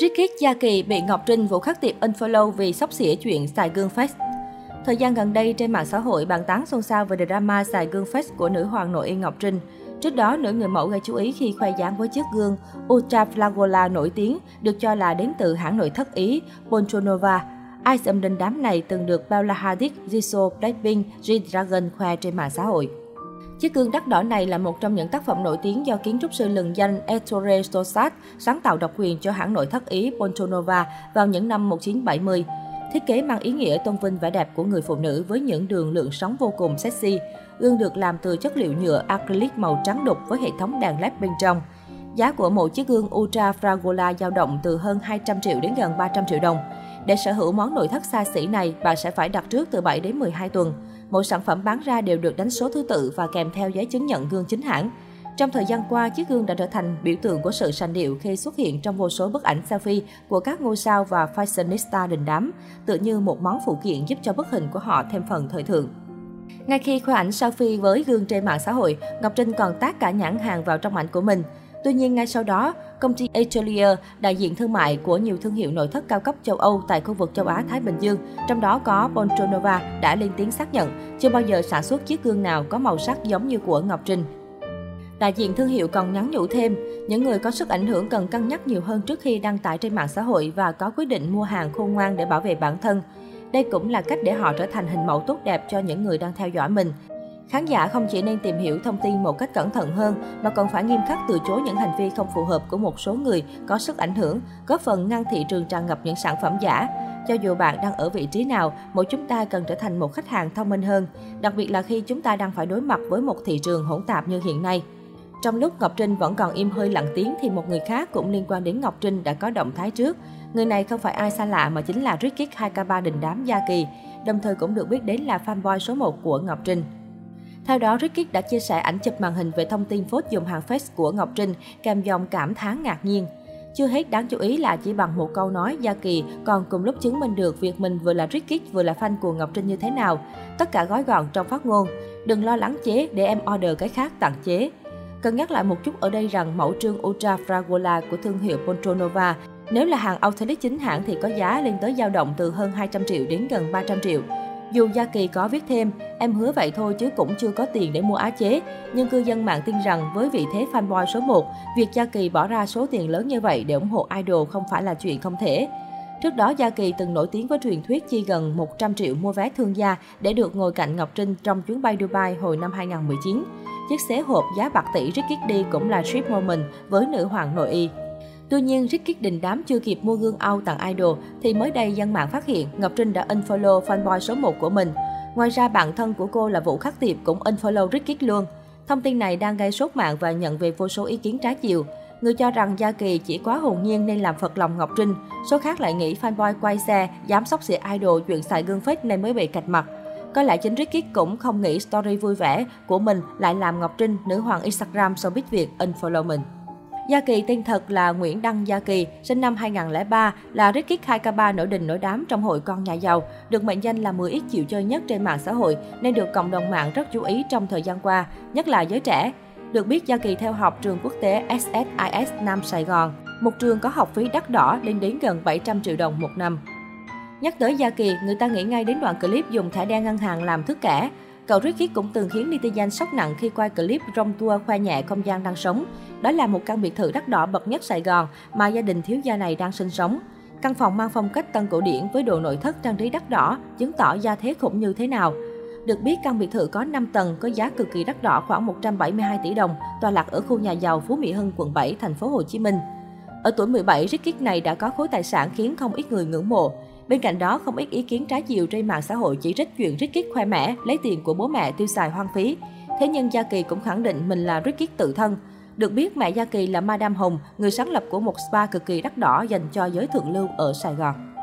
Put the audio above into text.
Rikit Gia Kỳ bị Ngọc Trinh vụ khắc tiệp unfollow vì sóc xỉa chuyện xài gương face. Thời gian gần đây trên mạng xã hội bàn tán xôn xao về drama xài gương face của nữ hoàng nội y Ngọc Trinh. Trước đó, nữ người mẫu gây chú ý khi khoe dáng với chiếc gương Ultra Flagola nổi tiếng, được cho là đến từ hãng nội thất Ý Poltronova. Ai xâm đình đám này từng được Bella Hadid, Jisoo, Blackpink, G-Dragon khoe trên mạng xã hội. Chiếc gương đắt đỏ này là một trong những tác phẩm nổi tiếng do kiến trúc sư lừng danh Ettore Stosat sáng tạo độc quyền cho hãng nội thất Ý Pontonova vào những năm 1970. Thiết kế mang ý nghĩa tôn vinh vẻ đẹp của người phụ nữ với những đường lượng sóng vô cùng sexy. Gương được làm từ chất liệu nhựa acrylic màu trắng đục với hệ thống đèn led bên trong. Giá của một chiếc gương Ultra Fragola dao động từ hơn 200 triệu đến gần 300 triệu đồng. Để sở hữu món nội thất xa xỉ này, bạn sẽ phải đặt trước từ 7 đến 12 tuần. Mỗi sản phẩm bán ra đều được đánh số thứ tự và kèm theo giấy chứng nhận gương chính hãng. Trong thời gian qua, chiếc gương đã trở thành biểu tượng của sự sành điệu khi xuất hiện trong vô số bức ảnh selfie của các ngôi sao và fashionista đình đám, tự như một món phụ kiện giúp cho bức hình của họ thêm phần thời thượng. Ngay khi khoe ảnh selfie với gương trên mạng xã hội, Ngọc Trinh còn tác cả nhãn hàng vào trong ảnh của mình. Tuy nhiên, ngay sau đó, công ty Atelier, đại diện thương mại của nhiều thương hiệu nội thất cao cấp châu Âu tại khu vực châu Á-Thái Bình Dương, trong đó có Bontronova, đã lên tiếng xác nhận chưa bao giờ sản xuất chiếc gương nào có màu sắc giống như của Ngọc Trinh. Đại diện thương hiệu còn nhắn nhủ thêm, những người có sức ảnh hưởng cần cân nhắc nhiều hơn trước khi đăng tải trên mạng xã hội và có quyết định mua hàng khôn ngoan để bảo vệ bản thân. Đây cũng là cách để họ trở thành hình mẫu tốt đẹp cho những người đang theo dõi mình. Khán giả không chỉ nên tìm hiểu thông tin một cách cẩn thận hơn, mà còn phải nghiêm khắc từ chối những hành vi không phù hợp của một số người có sức ảnh hưởng, góp phần ngăn thị trường tràn ngập những sản phẩm giả. Cho dù bạn đang ở vị trí nào, mỗi chúng ta cần trở thành một khách hàng thông minh hơn, đặc biệt là khi chúng ta đang phải đối mặt với một thị trường hỗn tạp như hiện nay. Trong lúc Ngọc Trinh vẫn còn im hơi lặng tiếng thì một người khác cũng liên quan đến Ngọc Trinh đã có động thái trước. Người này không phải ai xa lạ mà chính là Ricky 2K3 đình đám Gia Kỳ, đồng thời cũng được biết đến là fanboy số 1 của Ngọc Trinh. Theo đó, Ricky đã chia sẻ ảnh chụp màn hình về thông tin phốt dùng hàng face của Ngọc Trinh, kèm dòng cảm thán ngạc nhiên. Chưa hết đáng chú ý là chỉ bằng một câu nói Gia Kỳ còn cùng lúc chứng minh được việc mình vừa là Ricky vừa là fan của Ngọc Trinh như thế nào. Tất cả gói gọn trong phát ngôn. Đừng lo lắng chế để em order cái khác tặng chế. Cần nhắc lại một chút ở đây rằng mẫu trương Ultra Fragola của thương hiệu Poltronova nếu là hàng Authentic chính hãng thì có giá lên tới dao động từ hơn 200 triệu đến gần 300 triệu. Dù Gia Kỳ có viết thêm, em hứa vậy thôi chứ cũng chưa có tiền để mua á chế, nhưng cư dân mạng tin rằng với vị thế fanboy số 1, việc Gia Kỳ bỏ ra số tiền lớn như vậy để ủng hộ idol không phải là chuyện không thể. Trước đó, Gia Kỳ từng nổi tiếng với truyền thuyết chi gần 100 triệu mua vé thương gia để được ngồi cạnh Ngọc Trinh trong chuyến bay Dubai hồi năm 2019. Chiếc xế hộp giá bạc tỷ Ricky đi cũng là trip moment với nữ hoàng nội y. Tuy nhiên, Ricky đình đám chưa kịp mua gương ao tặng idol thì mới đây dân mạng phát hiện Ngọc Trinh đã unfollow fanboy số 1 của mình. Ngoài ra, bạn thân của cô là Vũ Khắc Tiệp cũng unfollow Ricky luôn. Thông tin này đang gây sốt mạng và nhận về vô số ý kiến trái chiều. Người cho rằng Gia Kỳ chỉ quá hồn nhiên nên làm phật lòng Ngọc Trinh. Số khác lại nghĩ fanboy quay xe, dám sóc xỉa idol chuyện xài gương fake nên mới bị cạch mặt. Có lẽ chính Ricky cũng không nghĩ story vui vẻ của mình lại làm Ngọc Trinh, nữ hoàng Instagram showbiz Việt unfollow mình. Gia Kỳ tên thật là Nguyễn Đăng Gia Kỳ, sinh năm 2003, là Ricky 2K3 nổi đình nổi đám trong hội con nhà giàu, được mệnh danh là 10 ít chịu chơi nhất trên mạng xã hội nên được cộng đồng mạng rất chú ý trong thời gian qua, nhất là giới trẻ. Được biết Gia Kỳ theo học trường quốc tế SSIS Nam Sài Gòn, một trường có học phí đắt đỏ lên đến gần 700 triệu đồng một năm. Nhắc tới Gia Kỳ, người ta nghĩ ngay đến đoạn clip dùng thẻ đen ngân hàng làm thức kẻ. Cậu Ricky cũng từng khiến netizen sốc nặng khi quay clip rong tour khoe nhẹ không gian đang sống. Đó là một căn biệt thự đắt đỏ bậc nhất Sài Gòn mà gia đình thiếu gia này đang sinh sống. Căn phòng mang phong cách tân cổ điển với đồ nội thất trang trí đắt đỏ, chứng tỏ gia thế khủng như thế nào. Được biết, căn biệt thự có 5 tầng có giá cực kỳ đắt đỏ khoảng 172 tỷ đồng, tọa lạc ở khu nhà giàu Phú Mỹ Hưng, quận 7, thành phố Hồ Chí Minh. Ở tuổi 17, Ricky này đã có khối tài sản khiến không ít người ngưỡng mộ. Bên cạnh đó, không ít ý kiến trái chiều trên mạng xã hội chỉ trích chuyện Ricky khoe mẽ, lấy tiền của bố mẹ tiêu xài hoang phí. Thế nhưng Gia Kỳ cũng khẳng định mình là Ricky tự thân. Được biết, mẹ Gia Kỳ là Madame Hồng, người sáng lập của một spa cực kỳ đắt đỏ dành cho giới thượng lưu ở Sài Gòn.